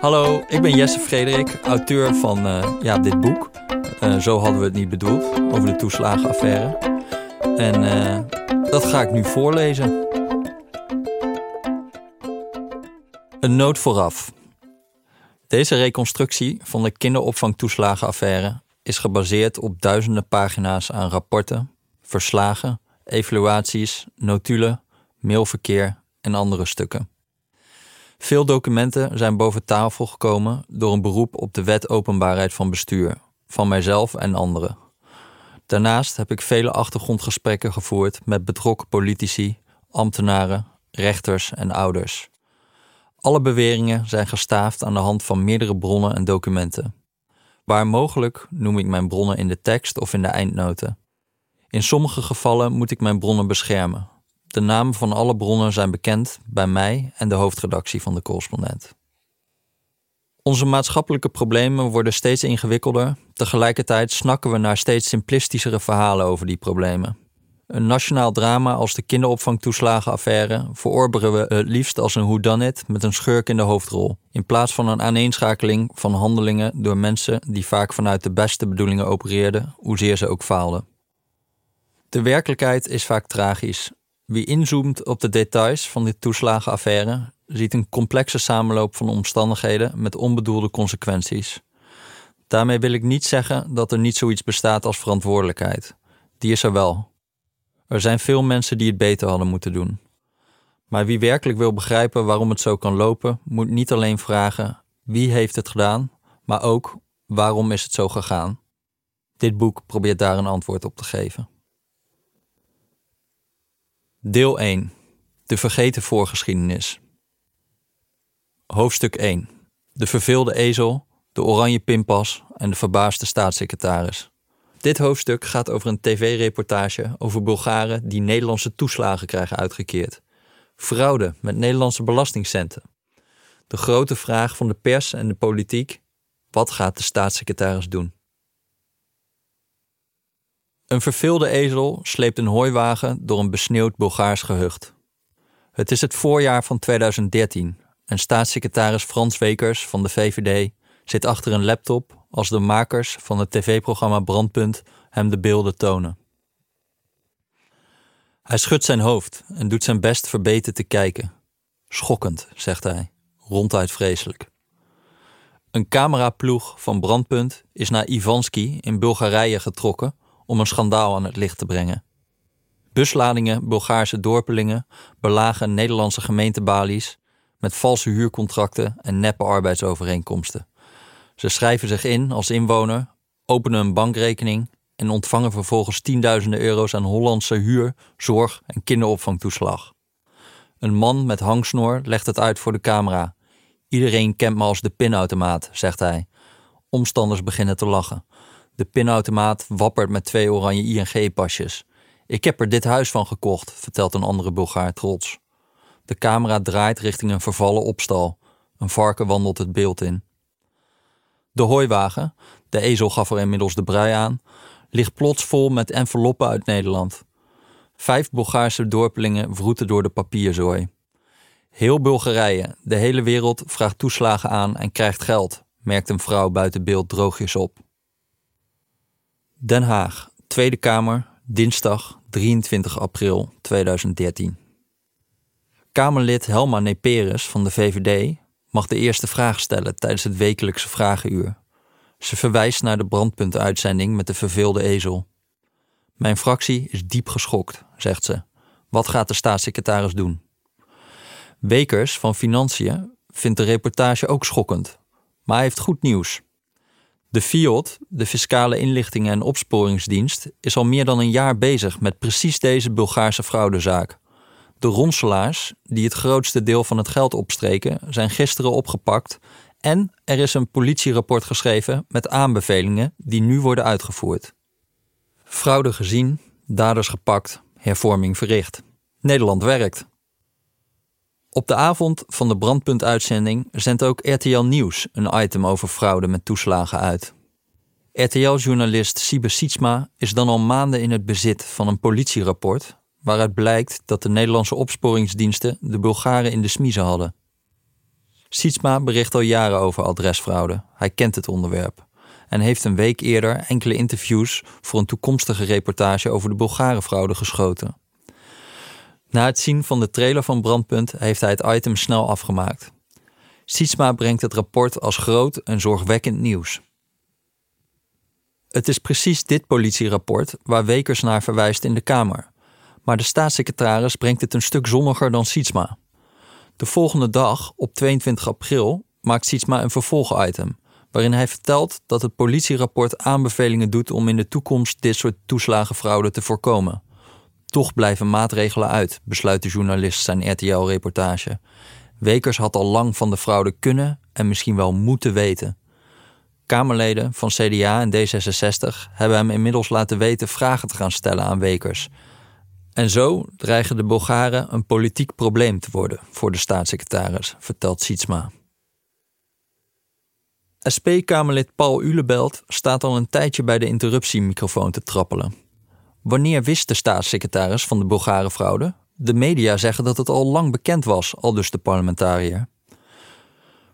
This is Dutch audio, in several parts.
Hallo, ik ben Jesse Frederik, auteur van uh, ja, dit boek. Uh, zo hadden we het niet bedoeld, over de toeslagenaffaire. En uh, dat ga ik nu voorlezen. Een noot vooraf. Deze reconstructie van de kinderopvangtoeslagenaffaire is gebaseerd op duizenden pagina's aan rapporten, verslagen, evaluaties, notulen, mailverkeer en andere stukken. Veel documenten zijn boven tafel gekomen door een beroep op de wet openbaarheid van bestuur, van mijzelf en anderen. Daarnaast heb ik vele achtergrondgesprekken gevoerd met betrokken politici, ambtenaren, rechters en ouders. Alle beweringen zijn gestaafd aan de hand van meerdere bronnen en documenten. Waar mogelijk noem ik mijn bronnen in de tekst of in de eindnoten. In sommige gevallen moet ik mijn bronnen beschermen. De namen van alle bronnen zijn bekend bij mij en de hoofdredactie van de correspondent. Onze maatschappelijke problemen worden steeds ingewikkelder. Tegelijkertijd snakken we naar steeds simplistischere verhalen over die problemen. Een nationaal drama als de kinderopvangtoeslagenaffaire verorberen we het liefst als een whodunit met een schurk in de hoofdrol, in plaats van een aaneenschakeling van handelingen door mensen die vaak vanuit de beste bedoelingen opereerden, hoezeer ze ook faalden. De werkelijkheid is vaak tragisch. Wie inzoomt op de details van dit toeslagenaffaire ziet een complexe samenloop van omstandigheden met onbedoelde consequenties. Daarmee wil ik niet zeggen dat er niet zoiets bestaat als verantwoordelijkheid. Die is er wel. Er zijn veel mensen die het beter hadden moeten doen. Maar wie werkelijk wil begrijpen waarom het zo kan lopen, moet niet alleen vragen wie heeft het gedaan, maar ook waarom is het zo gegaan. Dit boek probeert daar een antwoord op te geven. Deel 1. De vergeten voorgeschiedenis. Hoofdstuk 1. De verveelde ezel, de oranje pinpas en de verbaasde staatssecretaris. Dit hoofdstuk gaat over een tv-reportage over Bulgaren die Nederlandse toeslagen krijgen uitgekeerd. Fraude met Nederlandse belastingcenten. De grote vraag van de pers en de politiek: wat gaat de staatssecretaris doen? Een verveelde ezel sleept een hooiwagen door een besneeuwd Bulgaars gehucht. Het is het voorjaar van 2013 en staatssecretaris Frans Wekers van de VVD zit achter een laptop als de makers van het tv-programma Brandpunt hem de beelden tonen. Hij schudt zijn hoofd en doet zijn best verbeten te kijken. Schokkend, zegt hij, ronduit vreselijk. Een cameraploeg van Brandpunt is naar Ivanski in Bulgarije getrokken om een schandaal aan het licht te brengen. Busladingen Bulgaarse dorpelingen belagen Nederlandse gemeentebalies met valse huurcontracten en neppe arbeidsovereenkomsten. Ze schrijven zich in als inwoner, openen een bankrekening en ontvangen vervolgens tienduizenden euro's aan Hollandse huur, zorg en kinderopvangtoeslag. Een man met hangsnoor legt het uit voor de camera. Iedereen kent me als de pinautomaat, zegt hij. Omstanders beginnen te lachen. De pinautomaat wappert met twee oranje ING-pasjes. Ik heb er dit huis van gekocht, vertelt een andere Bulgaar trots. De camera draait richting een vervallen opstal. Een varken wandelt het beeld in. De hooiwagen, de ezel gaf er inmiddels de brei aan, ligt plots vol met enveloppen uit Nederland. Vijf Bulgaarse dorpelingen vroeten door de papierzooi. Heel Bulgarije, de hele wereld vraagt toeslagen aan en krijgt geld, merkt een vrouw buiten beeld droogjes op. Den Haag, Tweede Kamer, dinsdag 23 april 2013. Kamerlid Helma Neperes van de VVD mag de eerste vraag stellen tijdens het wekelijkse vragenuur. Ze verwijst naar de brandpuntuitzending met de verveelde ezel. Mijn fractie is diep geschokt, zegt ze. Wat gaat de staatssecretaris doen? Wekers van Financiën vindt de reportage ook schokkend, maar hij heeft goed nieuws. De FIOD, de Fiscale Inlichtingen en Opsporingsdienst, is al meer dan een jaar bezig met precies deze Bulgaarse fraudezaak. De ronselaars, die het grootste deel van het geld opstreken, zijn gisteren opgepakt en er is een politierapport geschreven met aanbevelingen die nu worden uitgevoerd. Fraude gezien, daders gepakt, hervorming verricht. Nederland werkt. Op de avond van de brandpuntuitzending zendt ook RTL Nieuws een item over fraude met toeslagen uit. RTL-journalist Siebe Sietsma is dan al maanden in het bezit van een politierapport waaruit blijkt dat de Nederlandse opsporingsdiensten de Bulgaren in de smiezen hadden. Sietsma bericht al jaren over adresfraude. Hij kent het onderwerp en heeft een week eerder enkele interviews voor een toekomstige reportage over de Bulgarenfraude geschoten. Na het zien van de trailer van Brandpunt heeft hij het item snel afgemaakt. Sietsma brengt het rapport als groot en zorgwekkend nieuws. Het is precies dit politierapport waar Wekers naar verwijst in de Kamer. Maar de staatssecretaris brengt het een stuk zonniger dan Sietsma. De volgende dag, op 22 april, maakt Sietsma een vervolgitem waarin hij vertelt dat het politierapport aanbevelingen doet om in de toekomst dit soort toeslagenfraude te voorkomen. Toch blijven maatregelen uit, besluit de journalist zijn RTL-reportage. Wekers had al lang van de fraude kunnen en misschien wel moeten weten. Kamerleden van CDA en D66 hebben hem inmiddels laten weten vragen te gaan stellen aan Wekers. En zo dreigen de Bulgaren een politiek probleem te worden voor de staatssecretaris, vertelt Sietsma. SP-Kamerlid Paul Ulebelt staat al een tijdje bij de interruptiemicrofoon te trappelen. Wanneer wist de staatssecretaris van de Bulgarenfraude? De media zeggen dat het al lang bekend was, al dus de parlementariër.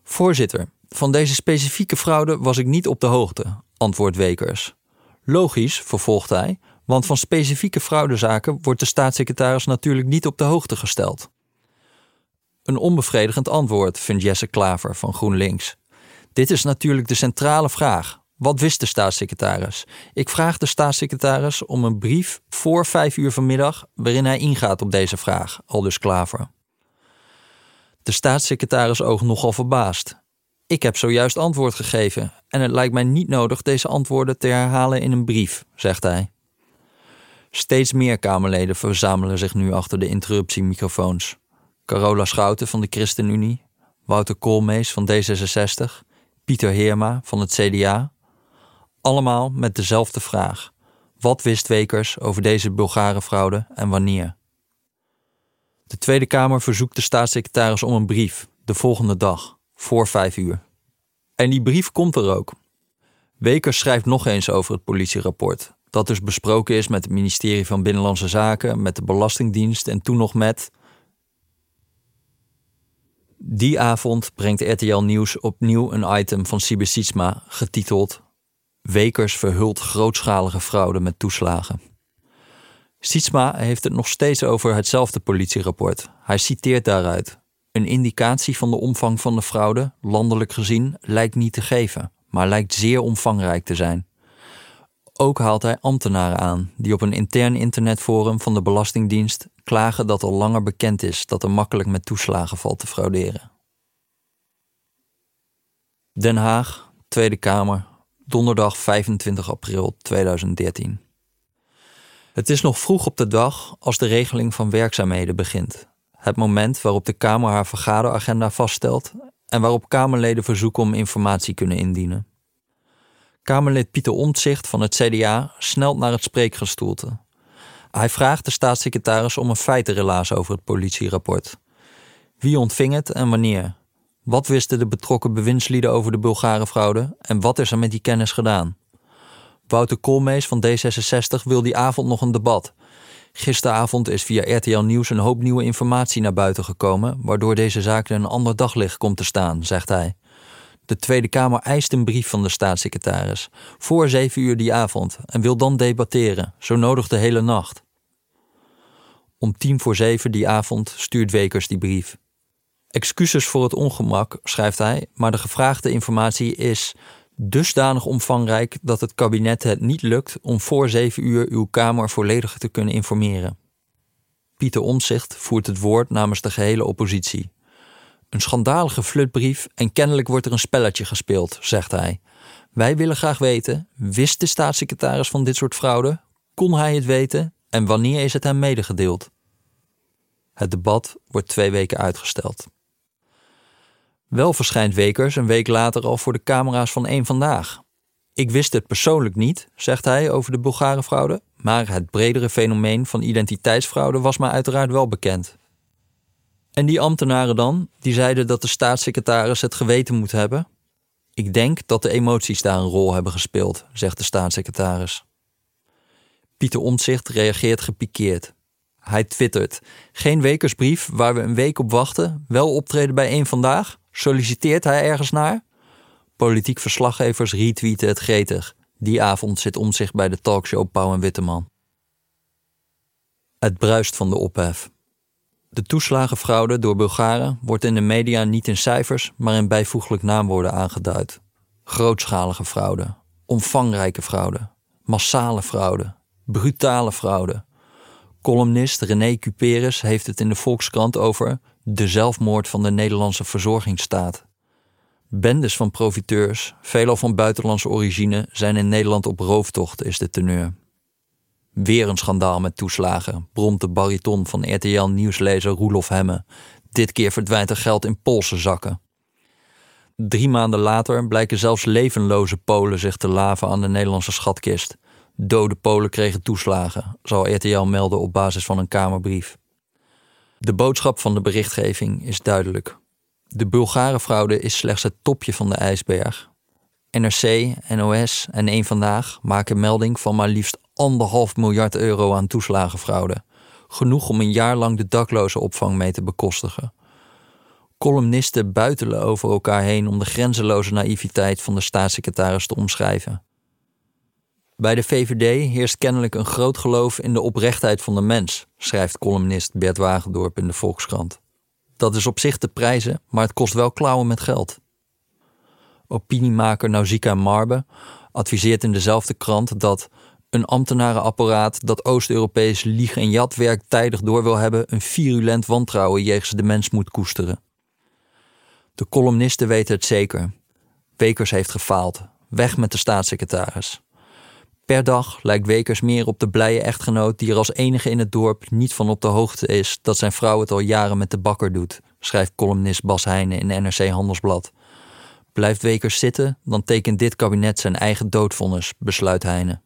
Voorzitter, van deze specifieke fraude was ik niet op de hoogte, antwoordt Wekers. Logisch, vervolgt hij, want van specifieke fraudezaken wordt de staatssecretaris natuurlijk niet op de hoogte gesteld. Een onbevredigend antwoord, vindt Jesse Klaver van GroenLinks. Dit is natuurlijk de centrale vraag. Wat wist de staatssecretaris? Ik vraag de staatssecretaris om een brief voor vijf uur vanmiddag waarin hij ingaat op deze vraag, aldus Klaver. De staatssecretaris oogt nogal verbaasd. Ik heb zojuist antwoord gegeven en het lijkt mij niet nodig deze antwoorden te herhalen in een brief, zegt hij. Steeds meer Kamerleden verzamelen zich nu achter de interruptiemicrofoons. Carola Schouten van de ChristenUnie, Wouter Koolmees van D66, Pieter Heerma van het CDA. Allemaal met dezelfde vraag. Wat wist Wekers over deze Bulgarenfraude en wanneer? De Tweede Kamer verzoekt de staatssecretaris om een brief, de volgende dag, voor vijf uur. En die brief komt er ook. Wekers schrijft nog eens over het politierapport, dat dus besproken is met het ministerie van Binnenlandse Zaken, met de Belastingdienst en toen nog met die avond brengt RTL Nieuws opnieuw een item van Sibe Sietsma getiteld Wekers verhult grootschalige fraude met toeslagen. Sietsma heeft het nog steeds over hetzelfde politierapport. Hij citeert daaruit: Een indicatie van de omvang van de fraude, landelijk gezien, lijkt niet te geven, maar lijkt zeer omvangrijk te zijn. Ook haalt hij ambtenaren aan die op een intern internetforum van de Belastingdienst klagen dat al langer bekend is dat er makkelijk met toeslagen valt te frauderen. Den Haag, Tweede Kamer, donderdag 25 april 2013. Het is nog vroeg op de dag als de regeling van werkzaamheden begint. Het moment waarop de Kamer haar vergaderagenda vaststelt en waarop Kamerleden verzoeken om informatie kunnen indienen. Kamerlid Pieter Omtzigt van het CDA snelt naar het spreekgestoelte. Hij vraagt de staatssecretaris om een feitenrelaas over het politierapport. Wie ontving het en wanneer? Wat wisten de betrokken bewindslieden over de Bulgarenfraude en wat is er met die kennis gedaan? Wouter Koolmees van D66 wil die avond nog een debat. Gisteravond is via RTL Nieuws een hoop nieuwe informatie naar buiten gekomen, waardoor deze zaak in een ander daglicht komt te staan, zegt hij. De Tweede Kamer eist een brief van de staatssecretaris voor zeven uur die avond en wil dan debatteren, zo nodig de hele nacht. Om tien voor zeven die avond stuurt Wekers die brief. Excuses voor het ongemak, schrijft hij, maar de gevraagde informatie is dusdanig omvangrijk dat het kabinet het niet lukt om voor zeven uur uw Kamer volledig te kunnen informeren. Pieter Omzicht voert het woord namens de gehele oppositie. Een schandalige flutbrief en kennelijk wordt er een spelletje gespeeld, zegt hij. Wij willen graag weten: wist de staatssecretaris van dit soort fraude? Kon hij het weten? En wanneer is het hem medegedeeld? Het debat wordt twee weken uitgesteld. Wel verschijnt Wekers een week later al voor de camera's van één vandaag. Ik wist het persoonlijk niet, zegt hij over de Bulgarenfraude, maar het bredere fenomeen van identiteitsfraude was mij uiteraard wel bekend. En die ambtenaren dan, die zeiden dat de staatssecretaris het geweten moet hebben? Ik denk dat de emoties daar een rol hebben gespeeld, zegt de staatssecretaris. Pieter Omtzigt reageert gepikeerd. Hij twittert: Geen wekersbrief waar we een week op wachten. Wel optreden bij één vandaag. Solliciteert hij ergens naar? Politiek verslaggevers retweeten het gretig. Die avond zit om zich bij de talkshow Pauw en Witteman. Het bruist van de ophef. De toeslagenfraude door Bulgaren wordt in de media niet in cijfers, maar in bijvoeglijk naamwoorden aangeduid. Grootschalige fraude, omvangrijke fraude, massale fraude, brutale fraude. Columnist René Cuperus heeft het in de Volkskrant over de zelfmoord van de Nederlandse verzorgingsstaat. Bendes van profiteurs, veelal van buitenlandse origine, zijn in Nederland op rooftocht, is de teneur. Weer een schandaal met toeslagen, bromt de bariton van RTL-nieuwslezer Roelof Hemme. Dit keer verdwijnt er geld in Poolse zakken. Drie maanden later blijken zelfs levenloze Polen zich te laven aan de Nederlandse schatkist. Dode Polen kregen toeslagen, zal RTL melden op basis van een Kamerbrief. De boodschap van de berichtgeving is duidelijk. De Bulgarenfraude is slechts het topje van de ijsberg. NRC, NOS en Eén Vandaag maken melding van maar liefst anderhalf miljard euro aan toeslagenfraude. Genoeg om een jaar lang de dakloze opvang mee te bekostigen. Columnisten buitelen over elkaar heen om de grenzeloze naïviteit van de staatssecretaris te omschrijven. Bij de VVD heerst kennelijk een groot geloof in de oprechtheid van de mens, schrijft columnist Bert Wagendorp in de Volkskrant. Dat is op zich te prijzen, maar het kost wel klauwen met geld. Opiniemaker Nausicaa Marbe adviseert in dezelfde krant dat een ambtenarenapparaat dat Oost-Europees lieg- en jatwerk tijdig door wil hebben, een virulent wantrouwen jegens de mens moet koesteren. De columnisten weten het zeker. Wekers heeft gefaald. Weg met de staatssecretaris. Per dag lijkt Wekers meer op de blije echtgenoot die er als enige in het dorp niet van op de hoogte is dat zijn vrouw het al jaren met de bakker doet, schrijft columnist Bas Heijnen in NRC Handelsblad. Blijft Wekers zitten, dan tekent dit kabinet zijn eigen doodvonnis, besluit Heijnen.